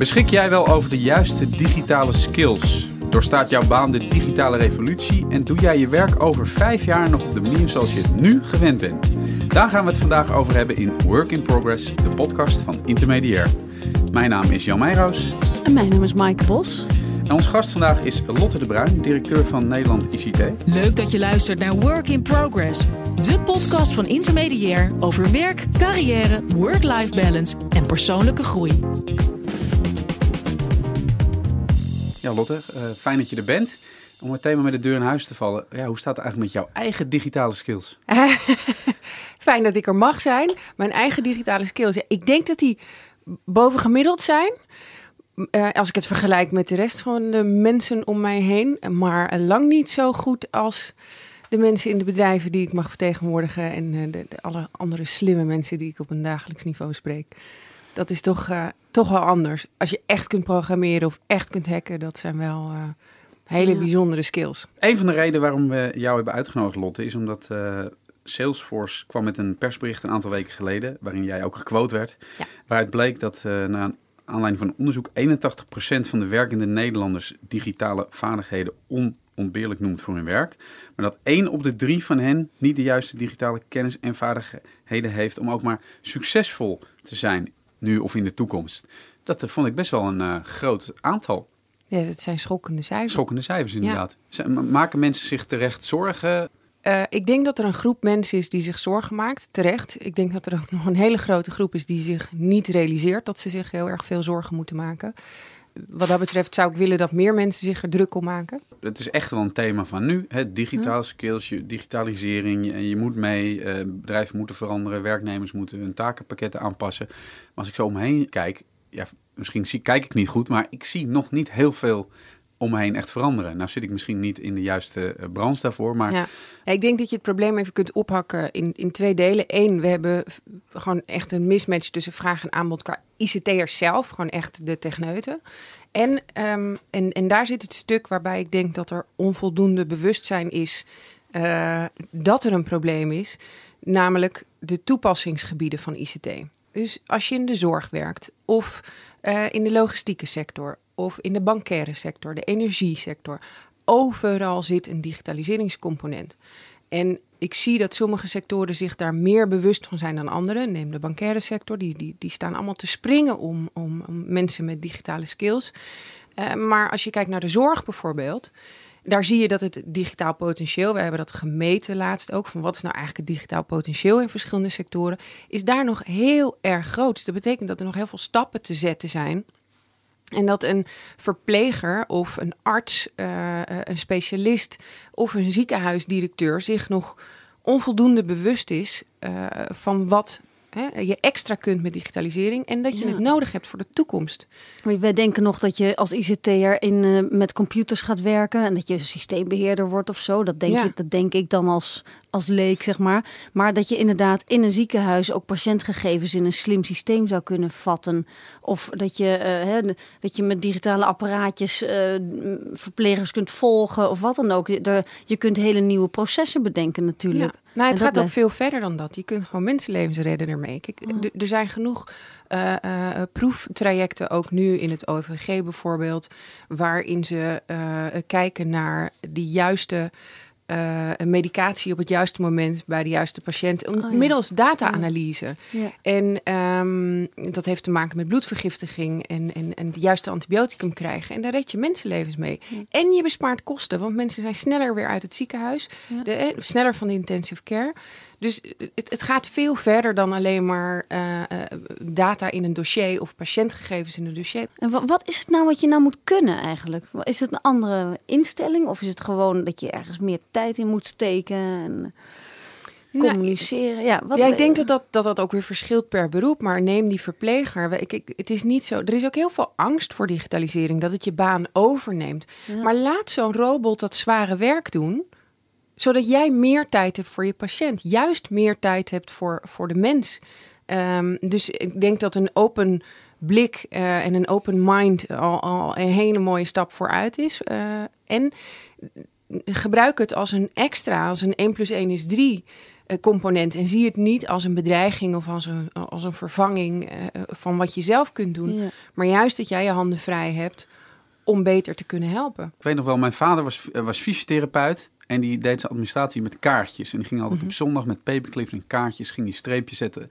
Beschik jij wel over de juiste digitale skills? Doorstaat jouw baan de digitale revolutie en doe jij je werk over vijf jaar nog op de manier zoals je het nu gewend bent? Daar gaan we het vandaag over hebben in Work in Progress, de podcast van Intermediair. Mijn naam is Jan Meijroos. En mijn naam is Maaike Bos. En ons gast vandaag is Lotte de Bruin, directeur van Nederland ICT. Leuk dat je luistert naar Work in Progress, de podcast van Intermediair over werk, carrière, work-life balance en persoonlijke groei. Ja, Lotte, uh, fijn dat je er bent. Om meteen maar met de deur in huis te vallen. Ja, hoe staat het eigenlijk met jouw eigen digitale skills? fijn dat ik er mag zijn. Mijn eigen digitale skills. Ik denk dat die bovengemiddeld zijn. Uh, als ik het vergelijk met de rest van de mensen om mij heen. Maar lang niet zo goed als de mensen in de bedrijven die ik mag vertegenwoordigen. En uh, de, alle andere slimme mensen die ik op een dagelijks niveau spreek. Dat is toch, toch wel anders. Als je echt kunt programmeren of echt kunt hacken, dat zijn wel hele ja. bijzondere skills. Een van de redenen waarom we jou hebben uitgenodigd, Lotte, is omdat Salesforce kwam met een persbericht een aantal weken geleden, waarin jij ook gequote werd. Ja. Waaruit bleek dat na aanleiding van een onderzoek 81% van de werkende Nederlanders digitale vaardigheden onontbeerlijk noemt voor hun werk. Maar dat één op de drie van hen niet de juiste digitale kennis en vaardigheden heeft om ook maar succesvol te zijn nu of in de toekomst. Dat vond ik best wel een uh, groot aantal. Ja, dat zijn schokkende cijfers. Schokkende cijfers, inderdaad. Ja. Maken mensen zich terecht zorgen uh, ik denk dat er een groep mensen is die zich zorgen maakt, terecht. Ik denk dat er ook nog een hele grote groep is die zich niet realiseert dat ze zich heel erg veel zorgen moeten maken. Wat dat betreft zou ik willen dat meer mensen zich er druk om maken. Het is echt wel een thema van nu. Hè? Digitaal skills, digitalisering. Je, je moet mee, uh, bedrijven moeten veranderen, werknemers moeten hun takenpakketten aanpassen. Maar als ik zo omheen kijk, ja, misschien zie, kijk ik niet goed, maar ik zie nog niet heel veel om me heen echt veranderen. Nou zit ik misschien niet in de juiste uh, branche daarvoor, maar... Ja. Ik denk dat je het probleem even kunt ophakken in, in twee delen. Eén, we hebben gewoon echt een mismatch tussen vraag en aanbod qua ICT'ers zelf. Gewoon echt de techneuten. En, um, en, en daar zit het stuk waarbij ik denk dat er onvoldoende bewustzijn is uh, dat er een probleem is. Namelijk de toepassingsgebieden van ICT. Dus als je in de zorg werkt of uh, in de logistieke sector of in de bankaire sector, de energiesector. Overal zit een digitaliseringscomponent. En ik zie dat sommige sectoren zich daar meer bewust van zijn dan andere. Neem de bankaire sector, die, die, die staan allemaal te springen om, om, om mensen met digitale skills. Uh, maar als je kijkt naar de zorg bijvoorbeeld, daar zie je dat het digitaal potentieel, we hebben dat gemeten laatst ook, van wat is nou eigenlijk het digitaal potentieel in verschillende sectoren, is daar nog heel erg groot. Dus dat betekent dat er nog heel veel stappen te zetten zijn en dat een verpleger of een arts, uh, een specialist of een ziekenhuisdirecteur zich nog onvoldoende bewust is uh, van wat hè, je extra kunt met digitalisering en dat je ja. het nodig hebt voor de toekomst. Wij denken nog dat je als ICT'er in, uh, met computers gaat werken en dat je systeembeheerder wordt of zo. Dat denk, ja. ik, dat denk ik dan als, als leek, zeg maar. Maar dat je inderdaad in een ziekenhuis ook patiëntgegevens in een slim systeem zou kunnen vatten. Of dat je, uh, hè, dat je met digitale apparaatjes uh, verplegers kunt volgen of wat dan ook. Je, je kunt hele nieuwe processen bedenken natuurlijk. Ja. Nou, het gaat ook veel verder dan dat. Je kunt gewoon mensenlevens redden ermee. Kijk, oh. er zijn genoeg uh, uh, proeftrajecten, ook nu in het OVG bijvoorbeeld, waarin ze uh, kijken naar de juiste uh, een medicatie op het juiste moment bij de juiste patiënt. Oh, ja. Middels data-analyse. Ja. En um, dat heeft te maken met bloedvergiftiging en, en, en het juiste antibioticum krijgen. En daar red je mensenlevens mee. Ja. En je bespaart kosten, want mensen zijn sneller weer uit het ziekenhuis. De, eh, sneller van de intensive care. Dus het, het, gaat veel verder dan alleen maar uh, uh, data in een dossier of patiëntgegevens in een dossier. En wat, is het nou wat je nou moet kunnen eigenlijk? Is het een andere instelling of is het gewoon dat je ergens meer tijd in moet steken? En communiceren. Ja, wat ja, ik denk dat dat, dat dat ook weer verschilt per beroep. Maar neem die verpleger. Ik, ik, het is niet zo. Er is ook heel veel angst voor digitalisering, dat het je baan overneemt. Ja. Maar laat zo'n robot dat zware werk doen zodat jij meer tijd hebt voor je patiënt. Juist meer tijd hebt voor, voor de mens. Um, dus ik denk dat een open blik uh, en een open mind al, al, een hele mooie stap vooruit is. Uh, en gebruik het als een extra, als een 1 plus 1 is 3. component. En zie het niet als een bedreiging of als een, als een vervanging van wat je zelf kunt doen. Maar juist dat jij je handen vrij hebt om beter te kunnen helpen. Ik weet nog wel, mijn vader was, was fysiotherapeut. En die deed zijn administratie met kaartjes. En die ging altijd mhm. op zondag met paperclips en kaartjes, ging die streepjes zetten.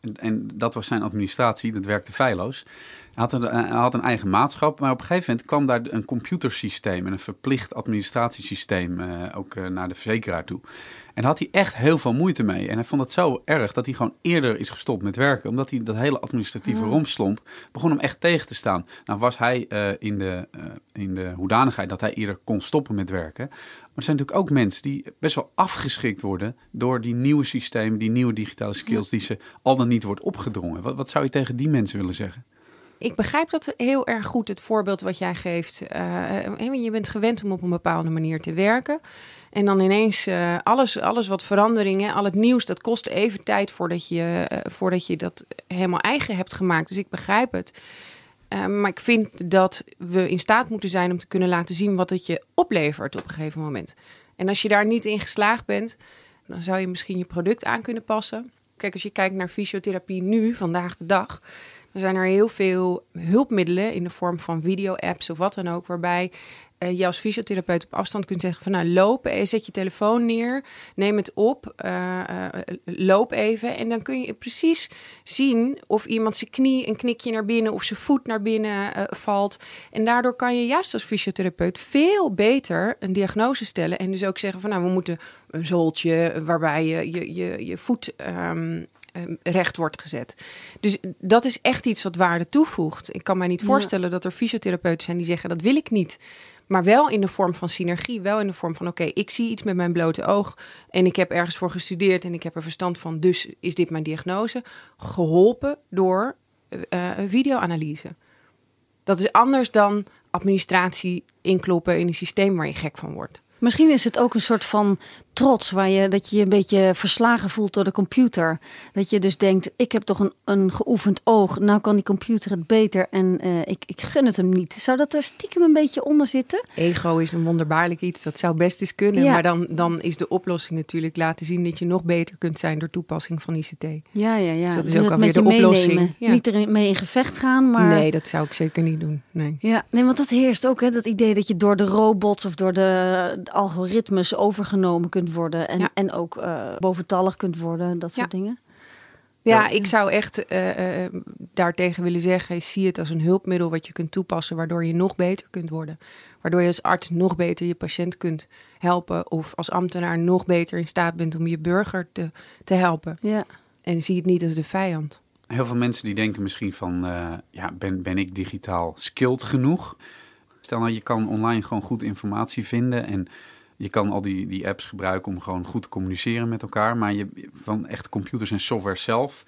En, en, dat was zijn administratie, dat werkte feilloos. Hij had, een, hij had een eigen maatschap, maar op een gegeven moment kwam daar een computersysteem en een verplicht administratiesysteem uh, ook uh, naar de verzekeraar toe. En had hij echt heel veel moeite mee. En hij vond het zo erg dat hij gewoon eerder is gestopt met werken. Omdat hij dat hele administratieve oh. romslomp begon hem echt tegen te staan. Nou was hij uh, in, de, in de hoedanigheid dat hij eerder kon stoppen met werken. Maar er zijn natuurlijk ook mensen die best wel afgeschikt worden door die nieuwe systemen, die nieuwe digitale skills die ze al dan niet wordt opgedrongen. Wat, wat zou je tegen die mensen willen zeggen? Ik begrijp dat heel erg goed, het voorbeeld wat jij geeft. Uh, je bent gewend om op een bepaalde manier te werken. En dan ineens uh, alles, alles wat veranderingen, al het nieuws, dat kost even tijd voordat je, voordat je dat helemaal eigen hebt gemaakt. Dus ik begrijp het. maar ik vind dat we in staat moeten zijn om te kunnen laten zien wat het je oplevert op een gegeven moment. En als je daar niet in geslaagd bent, dan zou je misschien je product aan kunnen passen. Kijk, als je kijkt naar fysiotherapie nu, vandaag de dag, er zijn er heel veel hulpmiddelen in de vorm van video-apps of wat dan ook, waarbij uh, je als fysiotherapeut op afstand kunt zeggen van nou loop, eh, zet je telefoon neer, neem het op, uh, loop even en dan kun je precies zien of iemand zijn knie een knikje naar binnen of zijn voet naar binnen valt. En daardoor kan je juist als fysiotherapeut veel beter een diagnose stellen en dus ook zeggen van nou we moeten een zooltje waarbij je je, je, je voet um, recht wordt gezet. Dus dat is echt iets wat waarde toevoegt. Ik kan mij niet voorstellen dat er fysiotherapeuten zijn die zeggen dat wil ik niet. Maar wel in de vorm van synergie. Wel in de vorm van: oké, ik zie iets met mijn blote oog. En ik heb ergens voor gestudeerd en ik heb er verstand van. Dus is dit mijn diagnose. Geholpen door uh, videoanalyse. Dat is anders dan administratie inkloppen in een systeem waar je gek van wordt. Misschien is het ook een soort van trots, waar je, dat je je een beetje verslagen voelt door de computer. Dat je dus denkt, ik heb toch een, een geoefend oog, nou kan die computer het beter en uh, ik, ik gun het hem niet. Zou dat er stiekem een beetje onder zitten? Ego is een wonderbaarlijk iets, dat zou best eens kunnen. Ja. Maar dan, dan is de oplossing natuurlijk laten zien dat je nog beter kunt zijn door toepassing van ICT. Ja, ja, ja. Dus dat is ook alweer de oplossing. Ja. Niet ermee in gevecht gaan, maar... Nee, dat zou ik zeker niet doen. Nee, ja, nee want dat heerst ook, hè, dat idee dat je door de robots of door de, de algoritmes overgenomen kunt worden. En, en ook uh, boventallig kunt worden, dat soort dingen. Ja, ik zou echt uh, uh, daartegen willen zeggen: zie het als een hulpmiddel wat je kunt toepassen, waardoor je nog beter kunt worden. Waardoor je als arts nog beter je patiënt kunt helpen, of als ambtenaar nog beter in staat bent om je burger te, te helpen. Ja. En zie het niet als de vijand. Heel veel mensen die denken misschien van: ja, ben, ben ik digitaal skilled genoeg? Stel nou, je kan online gewoon goed informatie vinden en je kan al die, die apps gebruiken om gewoon goed te communiceren met elkaar. Maar je, van echt computers en software zelf,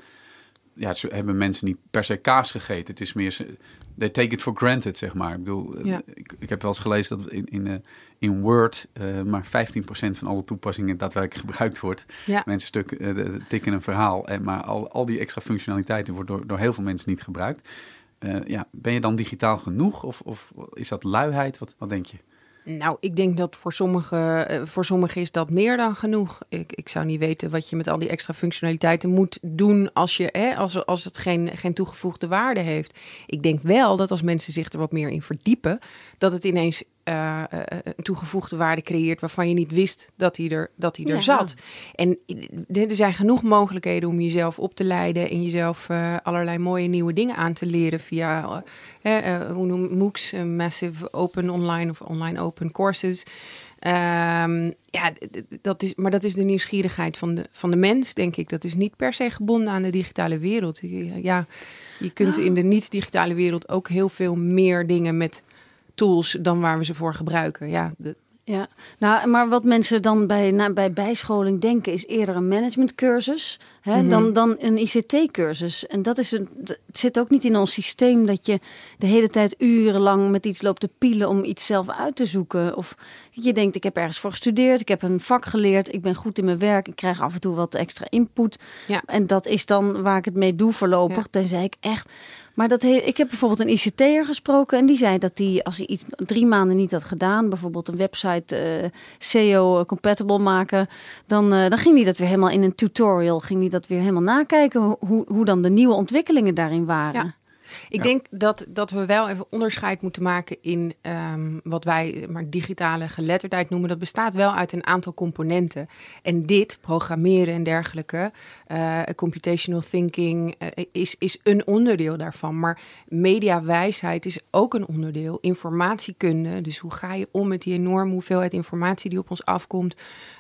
ja, ze hebben mensen niet per se kaas gegeten. Het is meer, they take it for granted, zeg maar. Ik bedoel, eh, ja. ik, ik heb wel eens gelezen dat in, in, uh, in Word uh, maar 15% van alle toepassingen daadwerkelijk gebruikt wordt. Ja. Mensen stuk, uh, tikken een verhaal, en, maar al, al die extra functionaliteiten wordt door, door heel veel mensen niet gebruikt. ja, ben je dan digitaal genoeg of, of is dat luiheid? Wat, wat denk je? Nou, ik denk dat voor sommigen, eh, voor sommigen is dat meer dan genoeg. Ik, ik zou niet weten wat je met al die extra functionaliteiten moet doen als, je, hè, als, als het geen, geen toegevoegde waarde heeft. Ik denk wel dat als mensen zich er wat meer in verdiepen, dat het ineens uh, een toegevoegde waarde creëert waarvan je niet wist dat hij er, dat hij er zat. En er zijn genoeg mogelijkheden om jezelf op te leiden en jezelf uh, allerlei mooie nieuwe dingen aan te leren via hoe noem MOOCs, Massive Open Online of Online Open Courses. Um, ja, dat is, maar dat is de nieuwsgierigheid van de, van de mens, denk ik. Dat is niet per se gebonden aan de digitale wereld. Ja, je kunt in de niet-digitale wereld ook heel veel meer dingen met tools dan waar we ze voor gebruiken. Ja, de... ja. nou, maar wat mensen dan bij, bij bijscholing denken is eerder een managementcursus hè, mhm. dan, dan een ICT-cursus. En dat is een, het zit ook niet in ons systeem dat je de hele tijd urenlang met iets loopt te pielen om iets zelf uit te zoeken. Of je denkt, ik heb ergens voor gestudeerd, ik heb een vak geleerd, ik ben goed in mijn werk, ik krijg af en toe wat extra input. Ja. En dat is dan waar ik het mee doe voorlopig, tenzij ik echt Maar dat he ik heb bijvoorbeeld een ICT'er gesproken en die zei dat hij als hij iets drie maanden niet had gedaan, bijvoorbeeld een website uh, SEO compatible maken, dan, uh, dan ging hij dat weer helemaal in een tutorial, ging hij dat weer helemaal nakijken hoe, hoe dan de nieuwe ontwikkelingen daarin waren. Ja. Ik denk dat, dat we wel even onderscheid moeten maken in um, wat wij maar digitale geletterdheid noemen. Dat bestaat wel uit een aantal componenten. En dit, programmeren en dergelijke, uh, computational thinking, uh, is, is een onderdeel daarvan. Maar mediawijsheid is ook een onderdeel. Informatiekunde, dus hoe ga je om met die enorme hoeveelheid informatie die op ons afkomt?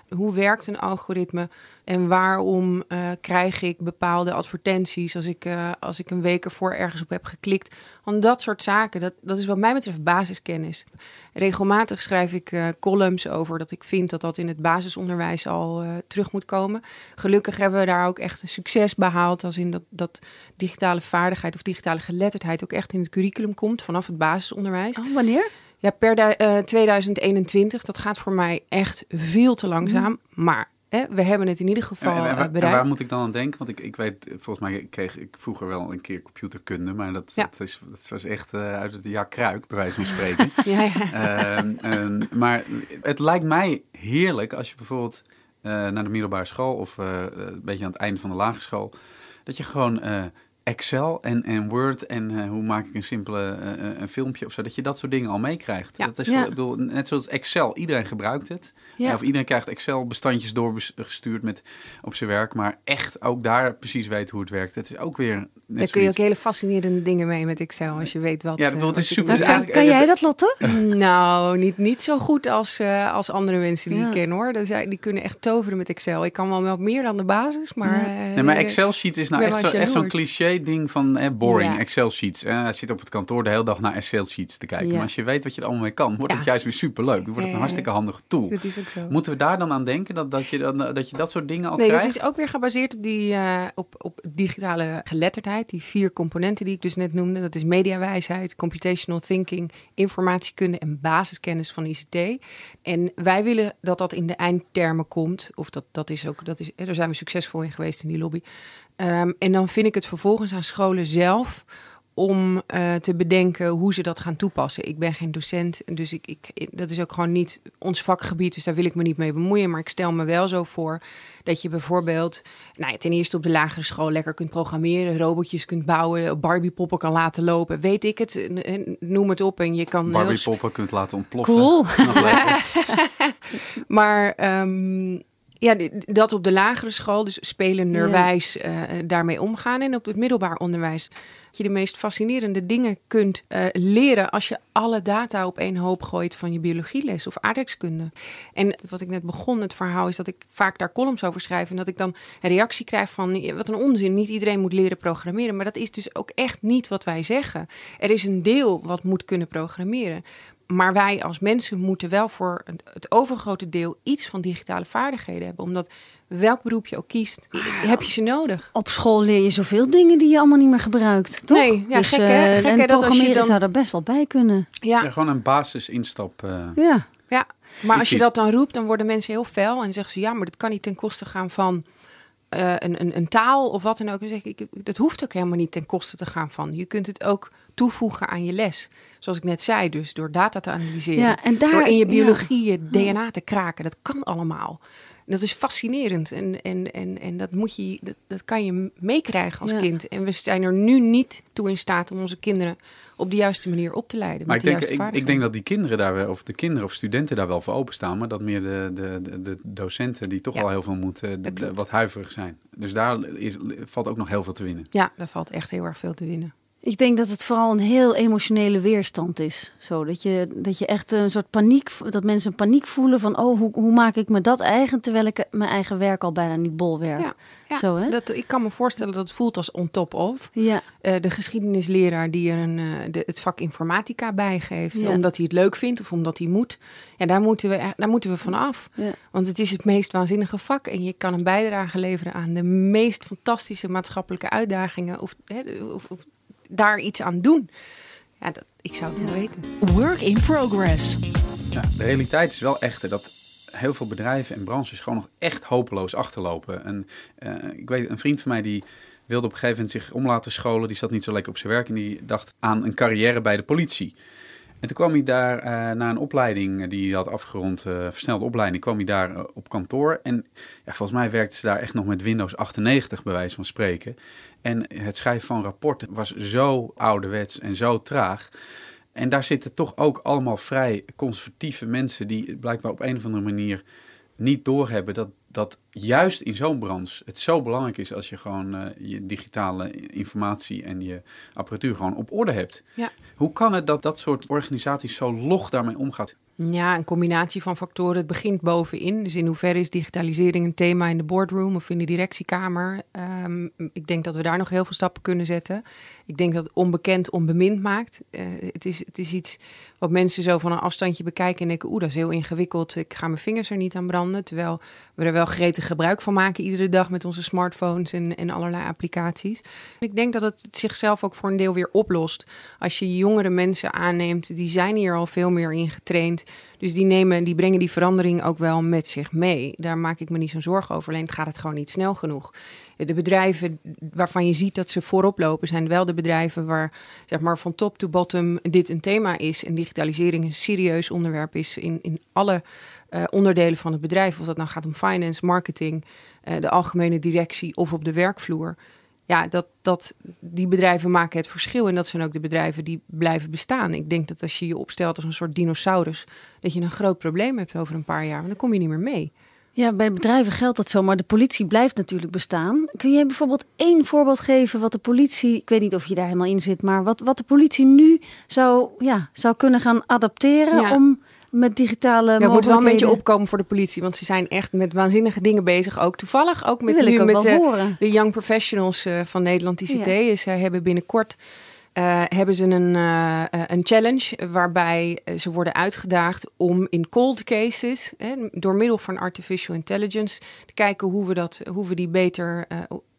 Hoe werkt een algoritme en waarom uh, krijg ik bepaalde advertenties als ik, uh, als ik een week ervoor ergens op heb geklikt? Want dat soort zaken, dat, dat is wat mij betreft basiskennis. Regelmatig schrijf ik uh, columns over dat ik vind dat dat in het basisonderwijs al terug moet komen. Gelukkig hebben we daar ook echt een succes behaald, als in dat, dat digitale vaardigheid of digitale geletterdheid ook echt in het curriculum komt vanaf het basisonderwijs. Oh, wanneer? Ja, per uh, 2021. Dat gaat voor mij echt veel te langzaam. Mm. Maar hè, we hebben het in ieder geval en, en, en, bereikt. waar moet ik dan aan denken? Want ik, ik weet, volgens mij kreeg ik vroeger wel een keer computerkunde. Maar dat, ja. dat, is, dat was echt uh, uit het jaar kruik, bij wijze van spreken. ja, ja. Uh, maar het lijkt mij heerlijk als je bijvoorbeeld uh, naar de middelbare school... of een beetje aan het einde van de lagere school... dat je gewoon Excel en, en Word en uh, hoe maak ik een simpele uh, een filmpje of zo, dat je dat soort dingen al meekrijgt. Ja. Dat is, ja. ik bedoel, net zoals Excel, iedereen gebruikt het. Ja. Of iedereen krijgt Excel-bestandjes doorgestuurd met, op zijn werk, maar echt ook daar precies weten hoe het werkt. Het is ook weer net Daar kun je ook hele fascinerende dingen mee met Excel, als je weet wat... Ja, uh, bedoel, het wat is super- dus. Kan, kan jij dat, Lotte? Nou, niet, niet zo goed als, uh, als andere mensen die Ja. ik ken hoor. Dat zijn- die kunnen echt toveren met Excel. Ik kan wel wat meer dan de basis, maar... Uh, Nee, maar Excel sheets is nou echt zo'n cliché ding van boring, Ja. Excel sheets. Eh, hij zit op het kantoor de hele dag naar Excel sheets te kijken. Ja. Maar als je weet wat je er allemaal mee kan, wordt het juist weer superleuk. Dan wordt het een hartstikke handige tool. Dat is ook zo. Moeten we daar dan aan denken dat, dat, je, dan, dat je dat soort dingen al Nee, krijgt? het is ook weer gebaseerd op, die, eh, op, op digitale geletterdheid. Die vier componenten die ik dus net noemde. Dat is mediawijsheid, computational thinking, informatiekunde en basiskennis van ICT. En wij willen dat dat in de eindtermen komt. Of dat, dat is ook, dat is, daar zijn we succesvol in geweest in die lobby. Ehm, en dan vind ik het vervolgens aan scholen zelf om eh, te bedenken hoe ze dat gaan toepassen. Ik ben geen docent, dus ik, ik, dat is ook gewoon niet ons vakgebied. Dus daar wil ik me niet mee bemoeien. Maar ik stel me wel zo voor dat je bijvoorbeeld... Nou, ja, ten eerste op de lagere school lekker kunt programmeren... robotjes kunt bouwen, Barbie-poppen kan laten lopen. Weet ik het, noem het op. En je kan heel Barbie sp- poppen kunt laten ontploffen. Cool. Maar ehm, ja, dat op de lagere school, dus spelenderwijs eh, daarmee omgaan. En op het middelbaar onderwijs dat je de meest fascinerende dingen kunt eh, leren als je alle data op één hoop gooit van je biologieles of aardrijkskunde. En wat ik net begon, het verhaal, is dat ik vaak daar columns over schrijf en dat ik dan een reactie krijg van "Ja, wat een onzin, niet iedereen moet leren programmeren. Maar dat is dus ook echt niet wat wij zeggen. Er is een deel wat moet kunnen programmeren. Maar wij als mensen moeten wel voor het overgrote deel iets van digitale vaardigheden hebben. Omdat welk beroep je ook kiest, heb je ze nodig. Op school leer je zoveel dingen die je allemaal niet meer gebruikt, toch? Nee, ja, dus, gek, hè? eh, Gek, en hè, dat programmeren dan- zou er best wel bij kunnen. Ja, Ja, gewoon een basisinstap. eh Ja. ja. maar als je dat dan roept, dan worden mensen heel fel. En dan zeggen ze, ja, maar dat kan niet ten koste gaan van eh, een, een, een taal of wat dan ook. Dan zeg ik, ik, dat hoeft ook helemaal niet ten koste te gaan van. Je kunt het ook toevoegen aan je les. Zoals ik net zei, dus door data te analyseren. Ja, en daar- door in je ja. biologie je DNA te kraken. Dat kan allemaal. Dat is fascinerend en, en, en, en dat, moet je, dat, dat kan je meekrijgen als Ja. kind. En we zijn er nu niet toe in staat om onze kinderen op de juiste manier op te leiden. Maar met ik de denk, juiste ik, ik denk dat die kinderen daar wel, of de kinderen of studenten daar wel voor openstaan, maar dat meer de, de, de, de docenten die toch Ja. wel heel veel moeten, de- wat huiverig zijn. Dus daar is, valt ook nog heel veel te winnen. Ja, daar valt echt heel erg veel te winnen. Ik denk dat het vooral een heel emotionele weerstand is. Zo, dat, je, dat je echt een soort paniek, dat mensen een paniek voelen van, oh, hoe, hoe maak ik me dat eigen, terwijl ik mijn eigen werk al bijna niet bol werk. Ja, ja Zo, hè? Dat, ik kan me voorstellen dat het voelt als on top of. Ja, Eh, de geschiedenisleraar die er een, eh, de, het vak informatica bijgeeft, Ja. omdat hij het leuk vindt of omdat hij moet. Ja, daar moeten we, echt- daar moeten we van af. Want het is het meest waanzinnige vak en je kan een bijdrage leveren aan de meest fantastische maatschappelijke uitdagingen of, hè, of, of daar iets aan doen. Ja, dat, ik zou het niet weten. Work in progress. Ja, de realiteit is wel echter dat heel veel bedrijven en branches gewoon nog echt hopeloos achterlopen. En eh, ik weet, een vriend van mij die wilde op een gegeven moment zich om laten scholen. Die zat niet zo lekker op zijn werk en die dacht aan een carrière bij de politie. En toen kwam hij daar uh, na een opleiding die hij had afgerond, uh, versnelde opleiding, kwam hij daar op kantoor. En ja, volgens mij werkte ze daar echt nog met Windows 98, bij wijze van spreken. En het schrijven van rapporten was zo ouderwets en zo traag. En daar zitten toch ook allemaal vrij conservatieve mensen die blijkbaar op een of andere manier niet doorhebben dat, dat juist in zo'n branche het zo belangrijk is als je gewoon uh, je digitale informatie en je apparatuur gewoon op orde hebt. Ja. Hoe kan het dat dat soort organisaties zo log daarmee omgaat? Ja, een combinatie van factoren. Het begint bovenin. Dus in hoeverre is digitalisering een thema in de boardroom of in de directiekamer? Um, ik denk dat we daar nog heel veel stappen kunnen zetten. Ik denk dat onbekend onbemind maakt. Uh, het, is, het is iets wat mensen zo van een afstandje bekijken en denken... oeh, dat is heel ingewikkeld, ik ga mijn vingers er niet aan branden. Terwijl we er wel gretig gebruik van maken iedere dag met onze smartphones en, en allerlei applicaties. Ik denk dat het zichzelf ook voor een deel weer oplost. Als je jongere mensen aanneemt, die zijn hier al veel meer in getraind. Dus die, nemen, die brengen die verandering ook wel met zich mee. Daar maak ik me niet zo'n zorgen over. Alleen gaat het gewoon niet snel genoeg. De bedrijven waarvan je ziet dat ze voorop lopen, zijn wel de bedrijven waar zeg maar, van top to bottom dit een thema is. En digitalisering een serieus onderwerp is in, in alle uh, onderdelen van het bedrijf. Of dat nou gaat om finance, marketing, uh, de algemene directie of op de werkvloer. Ja, dat, dat, die bedrijven maken het verschil. En dat zijn ook de bedrijven die blijven bestaan. Ik denk dat als je je opstelt als een soort dinosaurus, dat je een groot probleem hebt over een paar jaar. Want dan kom je niet meer mee. Ja, bij bedrijven geldt dat zo, maar de politie blijft natuurlijk bestaan. Kun jij bijvoorbeeld één voorbeeld geven wat de politie, ik weet niet of je daar helemaal in zit, maar wat, wat de politie nu zou, ja, zou kunnen gaan adapteren ja. om met digitale ja, moet wel een beetje opkomen voor de politie, want ze zijn echt met waanzinnige dingen bezig. Ook toevallig, ook met, nu, met de, de Young Professionals uh, van Nederland ICT. Ja. Zij hebben binnenkort uh, hebben ze een, uh, een challenge waarbij ze worden uitgedaagd om in cold cases, door middel van artificial intelligence, te kijken hoe we, dat, hoe we die beter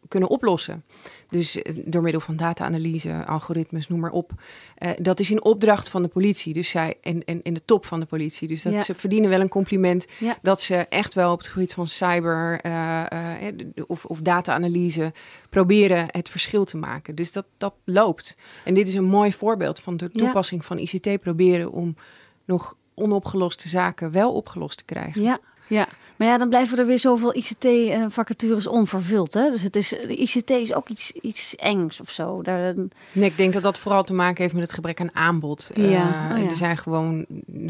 kunnen oplossen. Dus eh, door middel van data-analyse, algoritmes, noem maar op. Uh, dat is in opdracht van de politie. Dus zij en, en in de top van de politie. Dus dat Ja. ze verdienen wel een compliment. Ja. Dat ze echt wel op het gebied van cyber eh, eh, of, of data-analyse proberen het verschil te maken. Dus dat, dat loopt. En dit is een mooi voorbeeld van de Ja. toepassing van ICT proberen om nog onopgeloste zaken wel opgelost te krijgen. Ja, ja. Maar ja, dan blijven er weer zoveel ICT-vacatures onvervuld. Hè? Dus het is, de ICT is ook iets, iets engs of zo. Daar, Nee, ik denk dat dat vooral te maken heeft met het gebrek aan aanbod. Ja, Eh, oh ja. Er zijn gewoon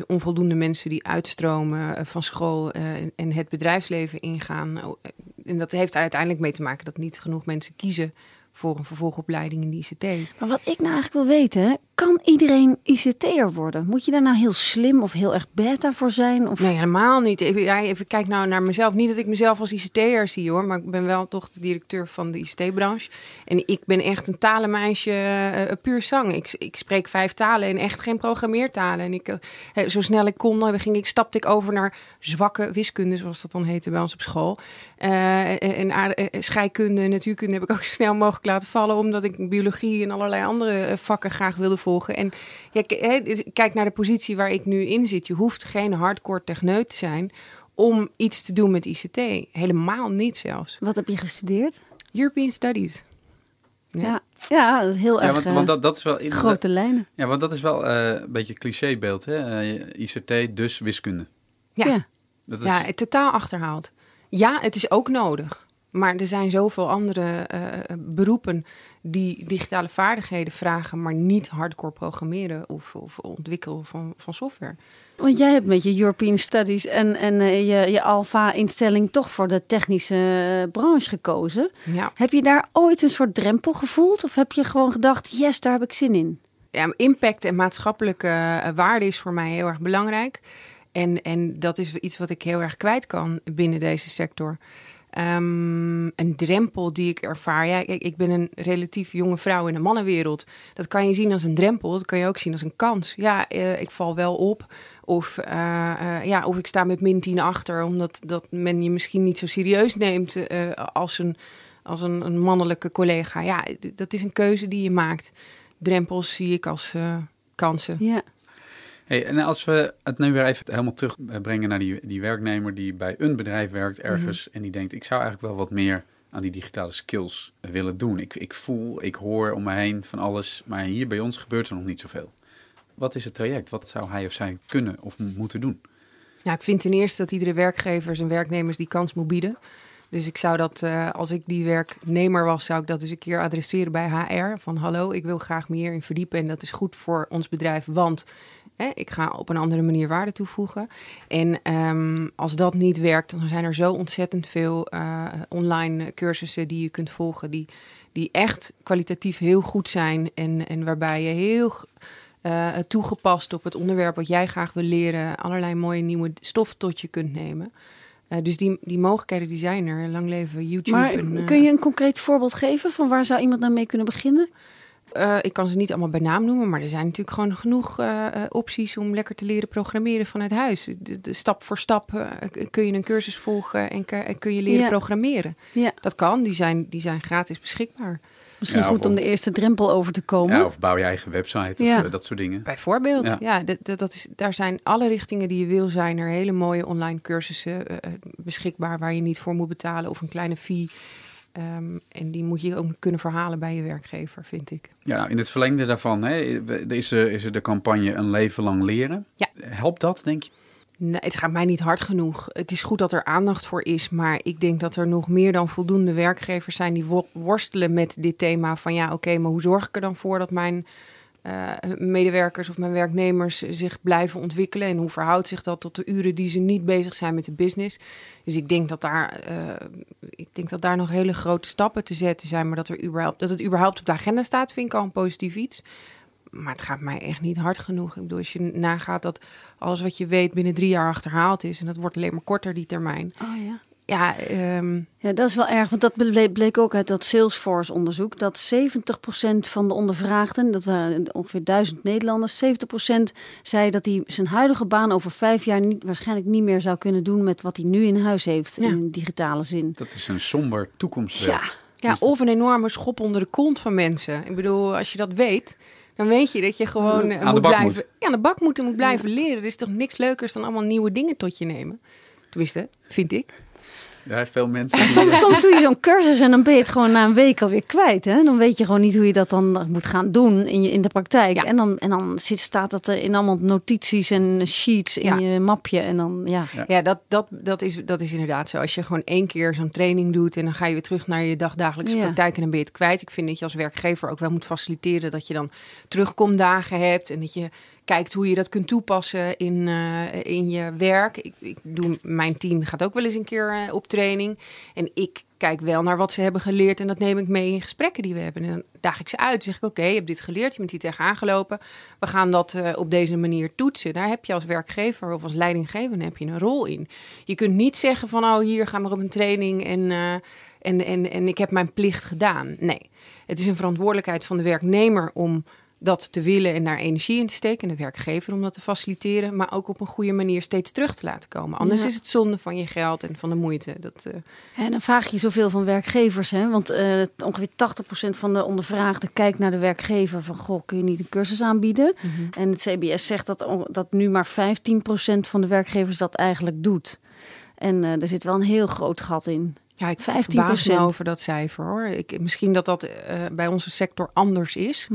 onvoldoende mensen die uitstromen eh, van school eh, en- het bedrijfsleven ingaan. Oh, eh, En dat heeft er uiteindelijk mee te maken dat niet genoeg mensen kiezen voor een vervolgopleiding in de ICT. Maar wat ik nou eigenlijk wil weten, kan iedereen ICT'er worden? Moet je daar nou heel slim of heel erg beta voor zijn? Of... Nee, helemaal niet. Ja, even kijk nou naar mezelf. Niet dat ik mezelf als ICT'er zie hoor, maar ik ben wel toch de directeur van de ICT-branche. En ik ben echt een talenmeisje, eh, puur zang. Ik, ik spreek vijf talen en echt geen programmeertalen. En ik, eh, zo snel ik kon, eh, ging ik, stapte ik over naar zwakke wiskunde, zoals dat dan heette bij ons op school. Eh, en aard- eh, scheikunde en natuurkunde heb ik ook zo snel mogelijk laten vallen, omdat ik biologie en allerlei andere eh, vakken graag wilde volgen. En ja, dus kijk naar de positie waar ik nu in zit. Je hoeft geen hardcore techneut te zijn om iets te doen met ICT. Helemaal niet zelfs. Wat heb je gestudeerd? European Studies. Ja. Ja, ja dat is heel Ja, erg want, eh, want dat, dat is wel inderdaad- grote lijnen. Ja, want dat is wel eh, een beetje het clichébeeld, hè? Eh, ICT, dus wiskunde. Ja. Ja. Dat is, Ja, het totaal achterhaald. Ja, het is ook nodig. Maar er zijn zoveel andere eh, beroepen die digitale vaardigheden vragen, maar niet hardcore programmeren of, of ontwikkelen van, van software. Want jij hebt met je European Studies en, en eh, je, je Alpha-instelling toch voor de technische eh, branche gekozen. Ja. Heb je daar ooit een soort drempel gevoeld? Of heb je gewoon gedacht, yes, daar heb ik zin in? ja, impact en maatschappelijke eh, waarde is voor mij heel erg belangrijk. En, en dat is iets wat ik heel erg kwijt kan binnen deze sector. Ehm, een drempel die ik ervaar. Ja, ik, ben een relatief jonge vrouw in de mannenwereld. Dat kan je zien als een drempel. Dat kan je ook zien als een kans. Ja, eh, ik val wel op. Of, eh, eh, ja, of ik sta met min 10 achter, omdat dat men je misschien niet zo serieus neemt als, een, als een, mannelijke collega. Ja, dat is een keuze die je maakt. Drempels zie ik als kansen. Ja, Hey, en als we het nu weer even helemaal terugbrengen naar die, die werknemer die bij een bedrijf werkt ergens en die denkt, ik zou eigenlijk wel wat meer aan die digitale skills willen doen. Ik, ik voel, ik hoor om me heen van alles, maar hier bij ons gebeurt er nog niet zoveel. Wat is het traject? Wat zou hij of zij kunnen of moeten doen? Nou, ik vind ten eerste dat iedere werkgever zijn werknemers die kans moet bieden. Dus ik zou dat, uh, als ik die werknemer was, zou ik dat dus een keer adresseren bij HR. Van hallo, ik wil graag meer in verdiepen en dat is goed voor ons bedrijf, want hè, ik ga op een andere manier waarde toevoegen. En um, als dat niet werkt, dan zijn er zo ontzettend veel uh, online cursussen die je kunt volgen, die, die echt kwalitatief heel goed zijn en, en waarbij je heel toegepast op het onderwerp wat jij graag wil leren, allerlei mooie nieuwe stof tot je kunt nemen. Uh, dus die, die mogelijkheden die zijn er. Lang leven YouTube. Maar en, kun je een concreet voorbeeld geven van waar zou iemand nou mee kunnen beginnen? Uh, ik kan ze niet allemaal bij naam noemen, maar er zijn natuurlijk gewoon genoeg opties om lekker te leren programmeren vanuit huis. De, de stap voor stap kun je een cursus volgen en, en kun je leren Ja. programmeren. Ja. Dat kan, die zijn, die zijn gratis beschikbaar. Misschien Ja, goed of- om de eerste drempel over te komen. Ja, of bouw je eigen website Ja. of eh, dat soort dingen. Bijvoorbeeld, Ja. ja, dat, dat, dat is, daar zijn alle richtingen die je wil, zijn er hele mooie online cursussen eh, eh, beschikbaar waar je niet voor moet betalen of een kleine fee. Ehm, en die moet je ook kunnen verhalen bij je werkgever, vind ik. Ja, nou, in het verlengde daarvan hè, is, er- is er de campagne Een leven lang leren. Ja. Helpt dat, denk je? Nee, het gaat mij niet hard genoeg. Het is goed dat er aandacht voor is, maar ik denk dat er nog meer dan voldoende werkgevers zijn die wo- worstelen met dit thema van ja, oké, maar hoe zorg ik er dan voor dat mijn eh, medewerkers of mijn werknemers zich blijven ontwikkelen en hoe verhoudt zich dat tot de uren die ze niet bezig zijn met de business? Dus ik denk dat daar, eh, ik denk dat daar nog hele grote stappen te zetten zijn, maar dat, er überhaupt, dat het überhaupt op de agenda staat, vind ik al een positief iets. Maar het gaat mij echt niet hard genoeg. Ik bedoel, als je nagaat dat alles wat je weet binnen drie jaar achterhaald is. En dat wordt alleen maar korter, die termijn. Oh, ja. Ja, ehm, ja, dat is wel erg. Want dat bleek, bleek ook uit dat Salesforce-onderzoek. Dat 70% van de ondervraagden, dat waren ongeveer 1000 Nederlanders, 70% zei dat hij zijn huidige baan over vijf jaar niet, waarschijnlijk niet meer zou kunnen doen met wat hij nu in huis heeft, Ja. in digitale zin. Dat is een somber toekomstbeeld. Ja, ja, of een enorme schop onder de kont van mensen. Ik bedoel, als je dat weet, dan weet je dat je gewoon eh, Aan de moet bak blijven. moet. Ja, aan de bak moet en moet blijven leren. Er is toch niks leukers dan allemaal nieuwe dingen tot je nemen. Tenminste, vind ik. Ja, veel mensen. Ja, soms, soms doe je zo'n cursus en dan ben je het gewoon na een week alweer kwijt. Hè? Dan weet je gewoon niet hoe je dat dan moet gaan doen in, je, in de praktijk. Ja. En dan, en dan zit, staat dat er in allemaal notities en sheets in Ja. je mapje. En dan, ja. Ja. Ja, dat, dat, dat, is, dat is inderdaad zo. Als je gewoon één keer zo'n training doet en dan ga je weer terug naar je dagdagelijkse Ja. praktijk en dan ben je het kwijt. Ik vind dat je als werkgever ook wel moet faciliteren dat je dan terugkomdagen hebt en dat je kijkt hoe je dat kunt toepassen in, eh, in je werk. Ik, ik doe, mijn team gaat ook wel eens een keer eh, op training en ik kijk wel naar wat ze hebben geleerd en dat neem ik mee in gesprekken die we hebben. En dan daag ik ze uit. Dan zeg ik, oké, je hebt dit geleerd, je bent hier tegenaan gelopen. We gaan dat eh, op deze manier toetsen. Daar heb je als werkgever of als leidinggevende heb je een rol in. Je kunt niet zeggen van, oh, hier gaan we op een training en, en, en, en ik heb mijn plicht gedaan. Nee, het is een verantwoordelijkheid van de werknemer om dat te willen en daar energie in te steken. En de werkgever om dat te faciliteren, maar ook op een goede manier steeds terug te laten komen. Anders Ja. is het zonde van je geld en van de moeite. Dat, eh, En dan vraag je zoveel van werkgevers. Hè? Want eh, ongeveer 80% van de ondervraagden kijkt naar de werkgever van... goh, kun je niet een cursus aanbieden? En het CBS zegt dat, on- dat nu maar 15% van de werkgevers dat eigenlijk doet. En eh, er zit wel een heel groot gat in. Ja, ik 15%. verbaas me over dat cijfer hoor. Ik, misschien dat dat bij onze sector anders is. Hm.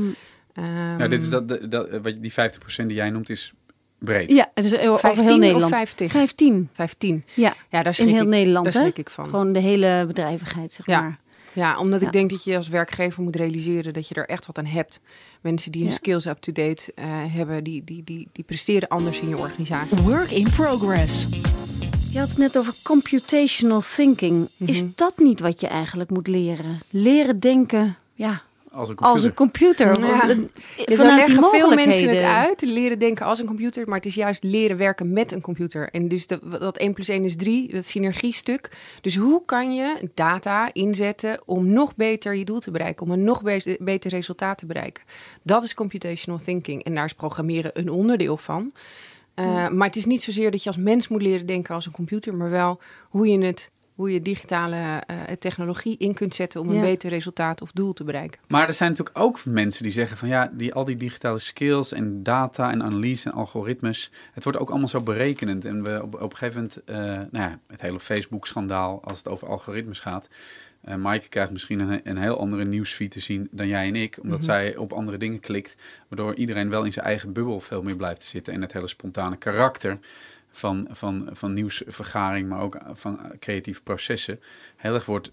Ehm, Nou, dit is dat, dat, dat- wat die 50% die jij noemt is breed. Ja, het is over 15 heel of Nederland. 50? 15, 15. ja. Ja, daar In schrik, heel ik, Nederland, daar hè? schrik ik van. Gewoon de hele bedrijvigheid, zeg Ja. maar. Ja, omdat Ja. ik denk dat je als werkgever moet realiseren dat je er echt wat aan hebt. Mensen die hun Ja. skills up-to-date eh, hebben, die, die, die, die presteren anders in je organisatie. Work in progress. Je had het net over computational thinking. Is Mhm. dat niet wat je eigenlijk moet leren? Leren denken, ja, Als een als een computer. computer. Ja. Eh, Dus vanuit leggen veel mensen het uit, leren denken als een computer, maar het is juist leren werken met een computer. En dus de, dat 1 plus 1 is 3, dat synergiestuk. Dus hoe kan je data inzetten om nog beter je doel te bereiken, om een nog be- beter resultaat te bereiken? Dat is computational thinking. En daar is programmeren een onderdeel van. Uh, Maar het is niet zozeer dat je als mens moet leren denken als een computer, maar wel hoe je het hoe je digitale uh, technologie in kunt zetten om Ja. een beter resultaat of doel te bereiken. Maar er zijn natuurlijk ook mensen die zeggen van ja, die, al die digitale skills en data en analyse en algoritmes, het wordt ook allemaal zo berekenend. En we op, op een gegeven moment, uh, nou ja, het hele Facebook-schandaal als het over algoritmes gaat. Uh, Maaike krijgt misschien een, een, heel andere nieuwsfeed te zien dan jij en ik, omdat mhm. zij op andere dingen klikt, waardoor iedereen wel in zijn eigen bubbel veel meer blijft zitten en het hele spontane karakter van, van, van nieuwsvergaring, maar ook van creatieve processen, heel erg wordt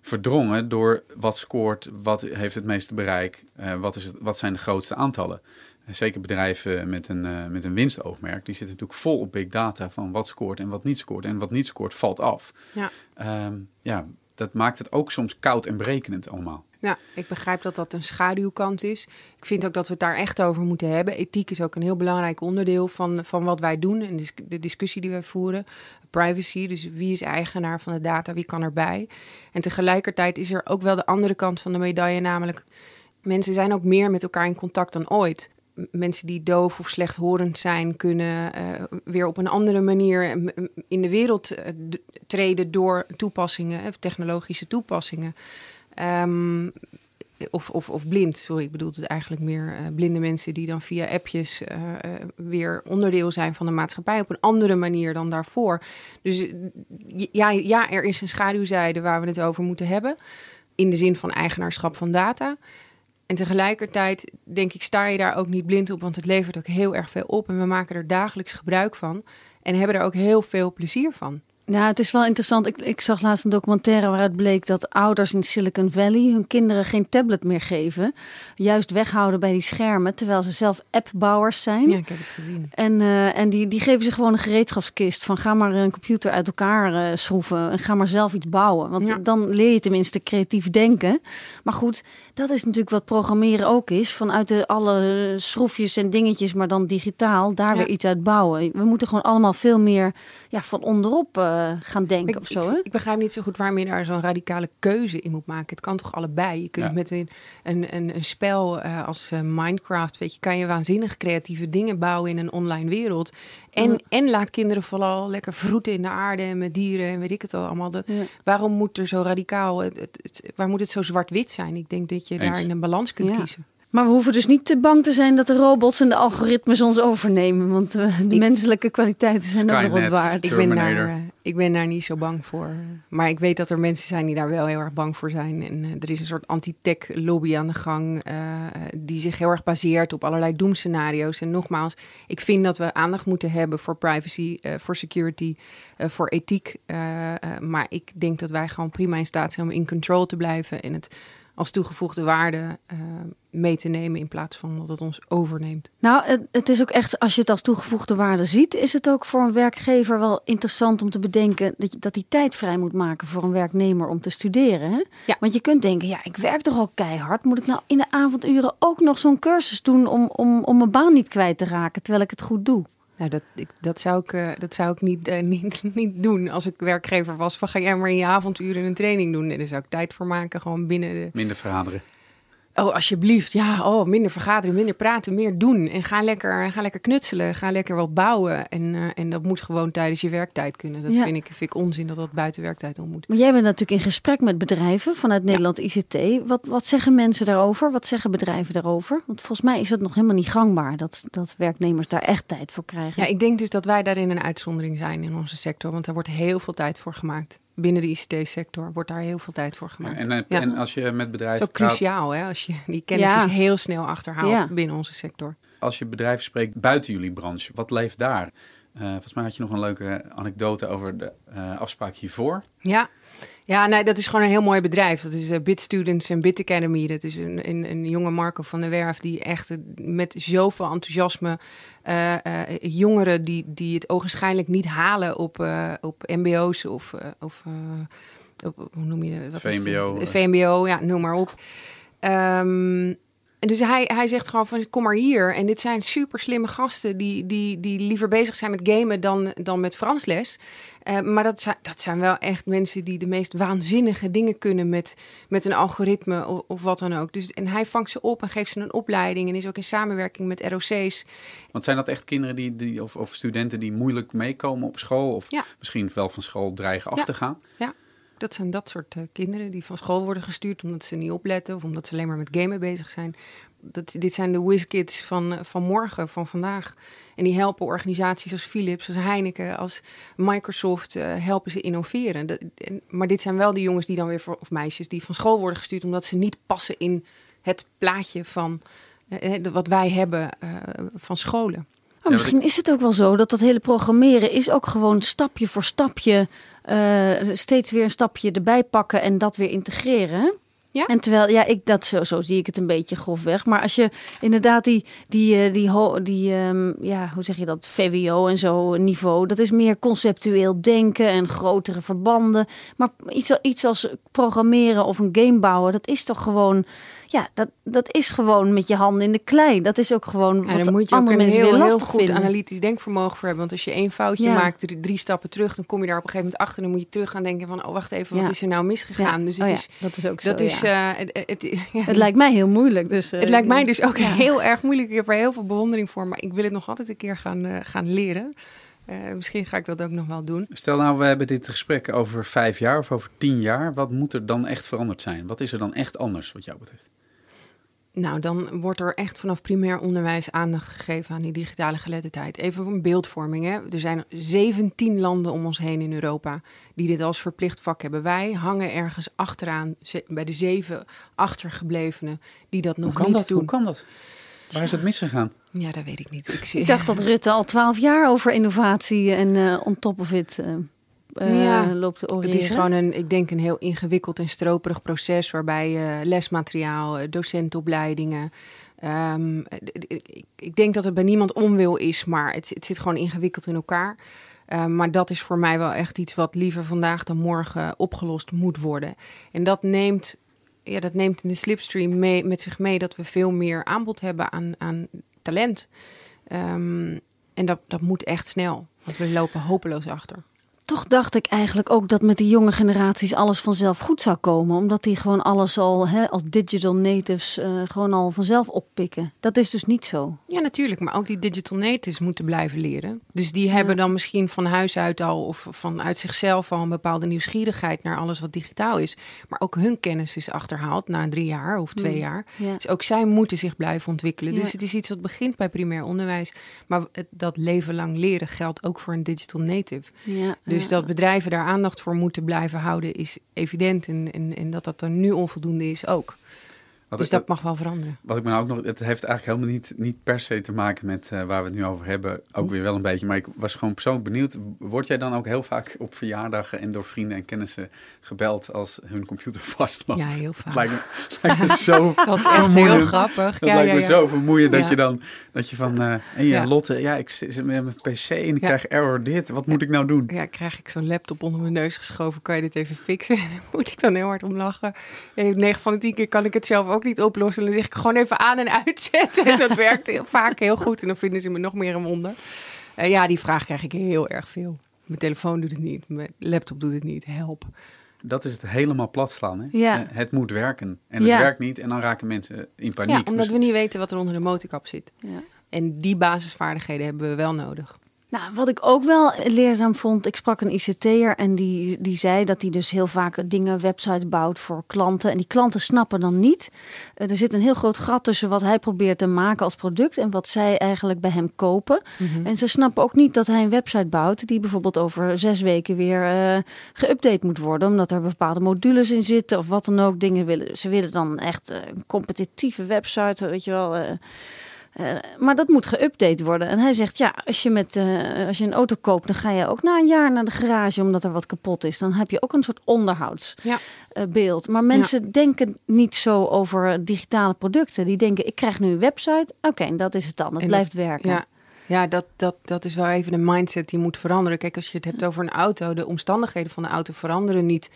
verdrongen door wat scoort, wat heeft het meeste bereik, uh, wat, is het, wat zijn de grootste aantallen. Zeker bedrijven met een, uh, met een winstoogmerk, die zitten natuurlijk vol op big data van wat scoort en wat niet scoort. En wat niet scoort, valt af. Ja, um, ja dat maakt het ook soms koud en berekenend allemaal. Ja, ik begrijp dat dat een schaduwkant is. Ik vind ook dat we het daar echt over moeten hebben. Ethiek is ook een heel belangrijk onderdeel van, van wat wij doen en de discussie die wij voeren. Privacy, dus wie is eigenaar van de data, wie kan erbij. En tegelijkertijd is er ook wel de andere kant van de medaille, namelijk mensen zijn ook meer met elkaar in contact dan ooit mensen die doof of slechthorend zijn, kunnen uh, weer op een andere manier in de wereld uh, treden door toepassingen, technologische toepassingen. Um, of, of, of blind, sorry, ik bedoel het eigenlijk meer uh, blinde mensen die dan via appjes weer onderdeel zijn van de maatschappij op een andere manier dan daarvoor. Dus ja, ja, er is een schaduwzijde waar we het over moeten hebben. In de zin van eigenaarschap van data. En tegelijkertijd denk ik, sta je daar ook niet blind op, want het levert ook heel erg veel op. En we maken er dagelijks gebruik van en hebben er ook heel veel plezier van. Ja, het is wel interessant. Ik, ik zag laatst een documentaire waaruit bleek dat ouders in Silicon Valley hun kinderen geen tablet meer geven. Juist weghouden bij die schermen, terwijl ze zelf appbouwers zijn. Ja, ik heb het gezien. En, uh, en die, die geven ze gewoon een gereedschapskist van ga maar een computer uit elkaar uh, schroeven en ga maar zelf iets bouwen. Want dan leer je tenminste creatief denken. Maar goed, dat is natuurlijk wat programmeren ook is. Vanuit de alle schroefjes en dingetjes, maar dan digitaal, daar weer iets uit bouwen. We moeten gewoon allemaal veel meer ja, van onderop uh, gaan denken ik, of zo. Ik, hè? ik, begrijp niet zo goed waarom je daar zo'n radicale keuze in moet maken. Het kan toch allebei? Je kunt met een, een, een, een spel uh, als uh, Minecraft, weet je, kan je waanzinnig creatieve dingen bouwen in een online wereld. En, en laat kinderen vooral lekker vroeten in de aarde en met dieren en weet ik het al allemaal. Dat, Waarom moet er zo radicaal, het, het, waar moet het zo zwart-wit zijn? Ik denk dat je daar in een balans kunt kiezen. Maar we hoeven dus niet te bang te zijn dat de robots en de algoritmes ons overnemen. Want uh, de menselijke kwaliteiten zijn ook nog wat waard. Ik ben, daar, uh, ik ben daar niet zo bang voor. Maar ik weet dat er mensen zijn die daar wel heel erg bang voor zijn. En uh, er is een soort anti-tech lobby aan de gang. die zich heel erg baseert op allerlei doemscenario's. En nogmaals, ik vind dat we aandacht moeten hebben voor privacy, voor security, voor ethiek. maar ik denk dat wij gewoon prima in staat zijn om in control te blijven. En het als toegevoegde waarde uh, mee te nemen in plaats van dat het ons overneemt. Nou, het, het, is ook echt, als je het als toegevoegde waarde ziet, is het ook voor een werkgever wel interessant om te bedenken dat, je, dat hij tijd vrij moet maken voor een werknemer om te studeren. Hè? Ja. Want je kunt denken, ja, ik werk toch al keihard. Moet ik nou in de avonduren ook nog zo'n cursus doen om, om, om mijn baan niet kwijt te raken terwijl ik het goed doe? Nou, dat, ik, dat zou ik, uh, dat zou ik niet, uh, niet, niet doen als ik werkgever was. Van ga jij maar in je avonduren een training doen. En daar zou ik tijd voor maken, gewoon binnen de... Minder vergaderen. Oh, alsjeblieft. Ja, oh, minder vergaderen, minder praten, meer doen. En ga lekker, ga lekker knutselen, ga lekker wat bouwen. En, uh, en dat moet gewoon tijdens je werktijd kunnen. Dat vind, ik, vind ik onzin dat dat buiten werktijd om moet. Maar jij bent natuurlijk in gesprek met bedrijven vanuit Nederland ICT. Wat, wat zeggen mensen daarover? Wat zeggen bedrijven daarover? Want volgens mij is het nog helemaal niet gangbaar dat, dat werknemers daar echt tijd voor krijgen. Ja, ik denk dus dat wij daarin een uitzondering zijn in onze sector. Want daar wordt heel veel tijd voor gemaakt binnen de ICT-sector wordt daar heel veel tijd voor gemaakt. Ja, en, en, als je met bedrijven. Zo cruciaal, hè? Als je die kennis ja. heel snel achterhaalt binnen onze sector. Als je bedrijven spreekt buiten jullie branche, wat leeft daar? Uh, volgens mij had je nog een leuke anekdote over de uh, afspraak hiervoor. Ja, ja, nee, dat is gewoon een heel mooi bedrijf. Dat is uh, Bit Students en Bit Academy. Dat is een, een, een jonge Marco van der Werf die echt met zoveel enthousiasme uh, uh, jongeren die, die het ogenschijnlijk niet halen op, op MBO's of, of op, hoe noem je dat? VMBO. VMBO, ja, noem maar op. Um, en dus hij, hij zegt gewoon van kom maar hier. En dit zijn super slimme gasten die, die, die liever bezig zijn met gamen dan, dan met Fransles. Uh, maar dat zijn, dat zijn wel echt mensen die de meest waanzinnige dingen kunnen met, met een algoritme of, of wat dan ook. Dus, en hij vangt ze op en geeft ze een opleiding en is ook in samenwerking met ROC's. Want zijn dat echt kinderen die, die, of, of studenten die moeilijk meekomen op school? Of ja. misschien wel van school dreigen af ja. te gaan? Ja. Dat zijn dat soort uh, kinderen die van school worden gestuurd omdat ze niet opletten of omdat ze alleen maar met gamen bezig zijn. dat, dit zijn de WizKids van, van morgen, van vandaag. En die helpen organisaties als Philips, als Heineken, als Microsoft, uh, helpen ze innoveren. Maar dit zijn wel de jongens die dan weer, of meisjes, die van school worden gestuurd omdat ze niet passen in het plaatje van wat wij hebben van scholen. Oh, misschien is het ook wel zo dat dat hele programmeren is ook gewoon stapje voor stapje steeds weer een stapje erbij pakken en dat weer integreren. Ja? En terwijl, ja, ik dat zo, zo zie ik het een beetje grofweg. Maar als je inderdaad die, die, die, die, die um, ja, hoe zeg je dat, VWO en zo niveau, dat is meer conceptueel denken en grotere verbanden. Maar iets, iets als programmeren of een game bouwen, dat is toch gewoon ja, dat, dat is gewoon met je handen in de klei. Dat is ook gewoon ja, wat moet je ook een heel, heel goed vinden. analytisch denkvermogen voor hebben. Want als je één foutje maakt, drie, drie, stappen terug, dan kom je daar op een gegeven moment achter. Dan moet je terug gaan denken van, oh wacht even, wat is er nou misgegaan? Dus het oh is, dat is ook dat zo, is, uh, het, het, het, lijkt mij heel moeilijk. Dus, uh, het lijkt mij dus ook heel erg moeilijk. Ik heb er heel veel bewondering voor, maar ik wil het nog altijd een keer gaan, uh, gaan leren. Uh, misschien ga ik dat ook nog wel doen. Stel nou, we hebben dit gesprek over vijf jaar of over tien jaar. Wat moet er dan echt veranderd zijn? Wat is er dan echt anders wat jou betreft? Nou, dan wordt er echt vanaf primair onderwijs aandacht gegeven aan die digitale geletterdheid. Even een beeldvorming. Hè. Er zijn 17 landen om ons heen in Europa die dit als verplicht vak hebben. Wij hangen ergens achteraan bij de zeven achtergeblevenen die dat nog niet dat? doen. Hoe kan dat? Waar is het misgegaan? Ja, dat weet ik niet. Ik, zie... ik dacht dat Rutte al twaalf jaar over innovatie en uh, on top of it... Uh uh, ja, loopt te Het is gewoon een, ik denk, een heel ingewikkeld en stroperig proces waarbij uh, lesmateriaal, eh, docentenopleidingen. Um, ik, ik, denk dat het bij niemand onwil is, maar het, het zit gewoon ingewikkeld in elkaar. Uh, maar dat is voor mij wel echt iets wat liever vandaag dan morgen opgelost moet worden. En dat neemt, ja, dat neemt in de slipstream mee, met zich mee dat we veel meer aanbod hebben aan, aan talent. Um, en dat, dat moet echt snel, want we lopen hopeloos achter toch dacht ik eigenlijk ook dat met die jonge generaties alles vanzelf goed zou komen. Omdat die gewoon alles al hè, als digital natives uh, gewoon al vanzelf oppikken. Dat is dus niet zo. Ja, natuurlijk. Maar ook die digital natives moeten blijven leren. Dus die hebben dan misschien van huis uit al of vanuit zichzelf al een bepaalde nieuwsgierigheid naar alles wat digitaal is. Maar ook hun kennis is achterhaald na drie jaar of twee jaar. Ja. Dus ook zij moeten zich blijven ontwikkelen. Dus het is iets wat begint bij primair onderwijs. Maar het, dat leven lang leren geldt ook voor een digital native. Ja. Dus dat bedrijven daar aandacht voor moeten blijven houden is evident. En, en, en dat dat er nu onvoldoende is ook. Wat dus dat mag wel veranderen. Wat ik me nou ook nog, het heeft eigenlijk helemaal niet, niet per se te maken met uh, waar we het nu over hebben. Ook weer wel een beetje. Maar ik was gewoon persoonlijk benieuwd. Word jij dan ook heel vaak op verjaardagen en door vrienden en kennissen gebeld als hun computer vastloopt? Ja, heel vaak. Lijkt me, lijkt me zo Dat is echt heel grappig. Dat ja, lijkt ja, me zo vermoeiend dat je dan, dat je van, uh, en ja, Lotte, ja, ik zit met mijn pc en ik krijg error dit. Wat moet ik nou doen? Ja, krijg ik zo'n laptop onder mijn neus geschoven. Kan je dit even fixen? moet ik dan heel hard om lachen. En 9 van de 10 keer kan ik het zelf ook niet oplossen zeg ik gewoon even aan en uitzetten. En dat werkt heel, vaak heel goed. En dan vinden ze me nog meer een wonder. Uh, ja, die vraag krijg ik heel erg veel. Mijn telefoon doet het niet. Mijn laptop doet het niet. Help. Dat is het helemaal plat slaan. Hè? Ja. Uh, het moet werken. En het werkt niet. En dan raken mensen in paniek. Ja, omdat we niet weten wat er onder de motorkap zit. Ja. En die basisvaardigheden hebben we wel nodig. Nou, wat ik ook wel leerzaam vond, ik sprak een ICT'er en die, die zei dat hij dus heel vaak dingen, websites bouwt voor klanten. En die klanten snappen dan niet. Uh, er zit een heel groot gat tussen wat hij probeert te maken als product en wat zij eigenlijk bij hem kopen. Mhm. En ze snappen ook niet dat hij een website bouwt die bijvoorbeeld over zes weken weer uh, geüpdate moet worden. Omdat er bepaalde modules in zitten of wat dan ook. Dingen willen. Ze willen dan echt uh, een competitieve website, weet je wel. Uh, maar dat moet geüpdate worden. En hij zegt, ja, als je, met, uh, als je een auto koopt, dan ga je ook na een jaar naar de garage omdat er wat kapot is. Dan heb je ook een soort onderhoudsbeeld. Ja. Uh, maar mensen ja. denken niet zo over digitale producten. Die denken, ik krijg nu een website. Oké, okay, dat is het dan. Het blijft werken. Ja. Ja, dat, dat, dat is wel even een mindset die moet veranderen. Kijk, als je het hebt over een auto, de omstandigheden van de auto veranderen niet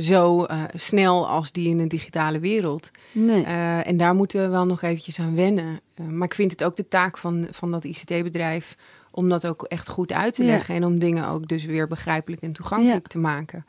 zo uh, snel als die in een digitale wereld. Nee. Uh, en daar moeten we wel nog eventjes aan wennen. Uh, maar ik vind het ook de taak van, van dat ICT-bedrijf om dat ook echt goed uit te leggen. En om dingen ook dus weer begrijpelijk en toegankelijk te maken.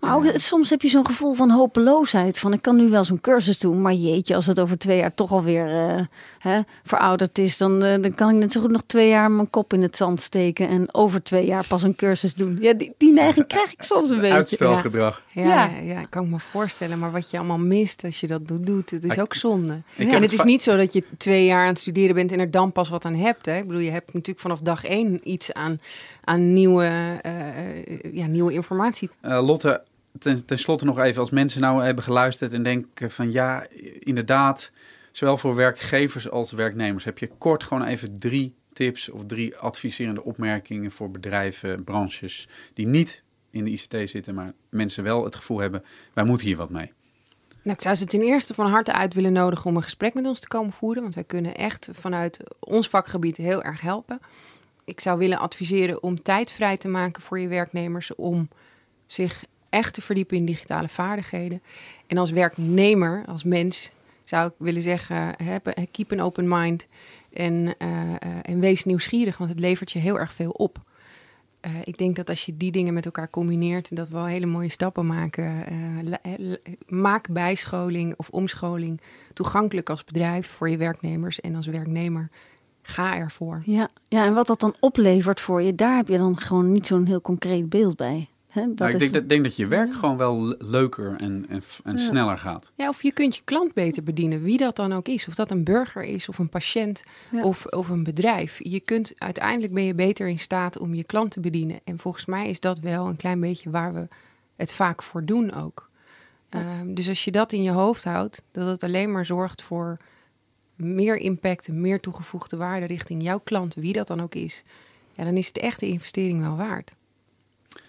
Maar ook, soms heb je zo'n gevoel van hopeloosheid. Van ik kan nu wel zo'n cursus doen, maar jeetje, als het over twee jaar toch alweer uh, hè, verouderd is, dan, uh, dan kan ik net zo goed nog twee jaar mijn kop in het zand steken en over twee jaar pas een cursus doen. Ja, die, die neiging krijg ik soms een beetje. Uitstelgedrag. Ja. Ja, ja. ja, kan ik me voorstellen. Maar wat je allemaal mist als je dat doet, het is ook zonde. En het is niet zo dat je twee jaar aan het studeren bent en er dan pas wat aan hebt. Hè? Ik bedoel, je hebt natuurlijk vanaf dag één iets aan, aan nieuwe, uh, ja, nieuwe informatie. Uh, Lotte, ten, ten slotte nog even, als mensen nou hebben geluisterd en denken van ja, inderdaad, zowel voor werkgevers als werknemers, heb je kort gewoon even drie tips of drie adviserende opmerkingen voor bedrijven, branches die niet in de ICT zitten, maar mensen wel het gevoel hebben, wij moeten hier wat mee. Nou, ik zou ze ten eerste van harte uit willen nodigen om een gesprek met ons te komen voeren. Want wij kunnen echt vanuit ons vakgebied heel erg helpen. Ik zou willen adviseren om tijd vrij te maken voor je werknemers. Om zich echt te verdiepen in digitale vaardigheden. En als werknemer, als mens, zou ik willen zeggen: keep an open mind. En, uh, en wees nieuwsgierig, want het levert je heel erg veel op. Uh, ik denk dat als je die dingen met elkaar combineert, dat we wel hele mooie stappen maken. Maak bijscholing of omscholing toegankelijk als bedrijf voor je werknemers en als werknemer. Ga ervoor. Ja, ja, en wat dat dan oplevert voor je, daar heb je dan gewoon niet zo'n heel concreet beeld bij. dat nou, ik denk, dat, denk, dat, je werk gewoon wel leuker en, en, en sneller gaat. Ja, of je kunt je klant beter bedienen, wie dat dan ook is. Of dat een burger is, of een patiënt, of, of een bedrijf. Je kunt, uiteindelijk ben je beter in staat om je klant te bedienen. En volgens mij is dat wel een klein beetje waar we het vaak voor doen ook. Um, dus als je dat in je hoofd houdt, dat het alleen maar zorgt voor meer impact meer toegevoegde waarde richting jouw klant, wie dat dan ook is, ja, dan is het echt de investering wel waard.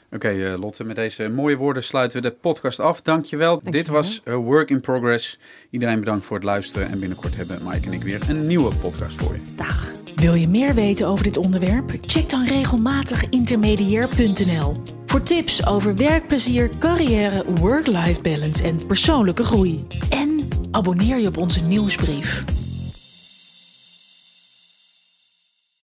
Oké, okay, uh, Lotte, met deze mooie woorden sluiten we de podcast af. Dankjewel. Dankjewel. Dit was uh, Work in Progress. Iedereen bedankt voor het luisteren. En binnenkort hebben Mike en ik weer een nieuwe podcast voor je. Dag. Wil je meer weten over dit onderwerp? Check dan regelmatig intermediair.nl voor tips over werkplezier, carrière, work-life balance en persoonlijke groei. En abonneer je op onze nieuwsbrief.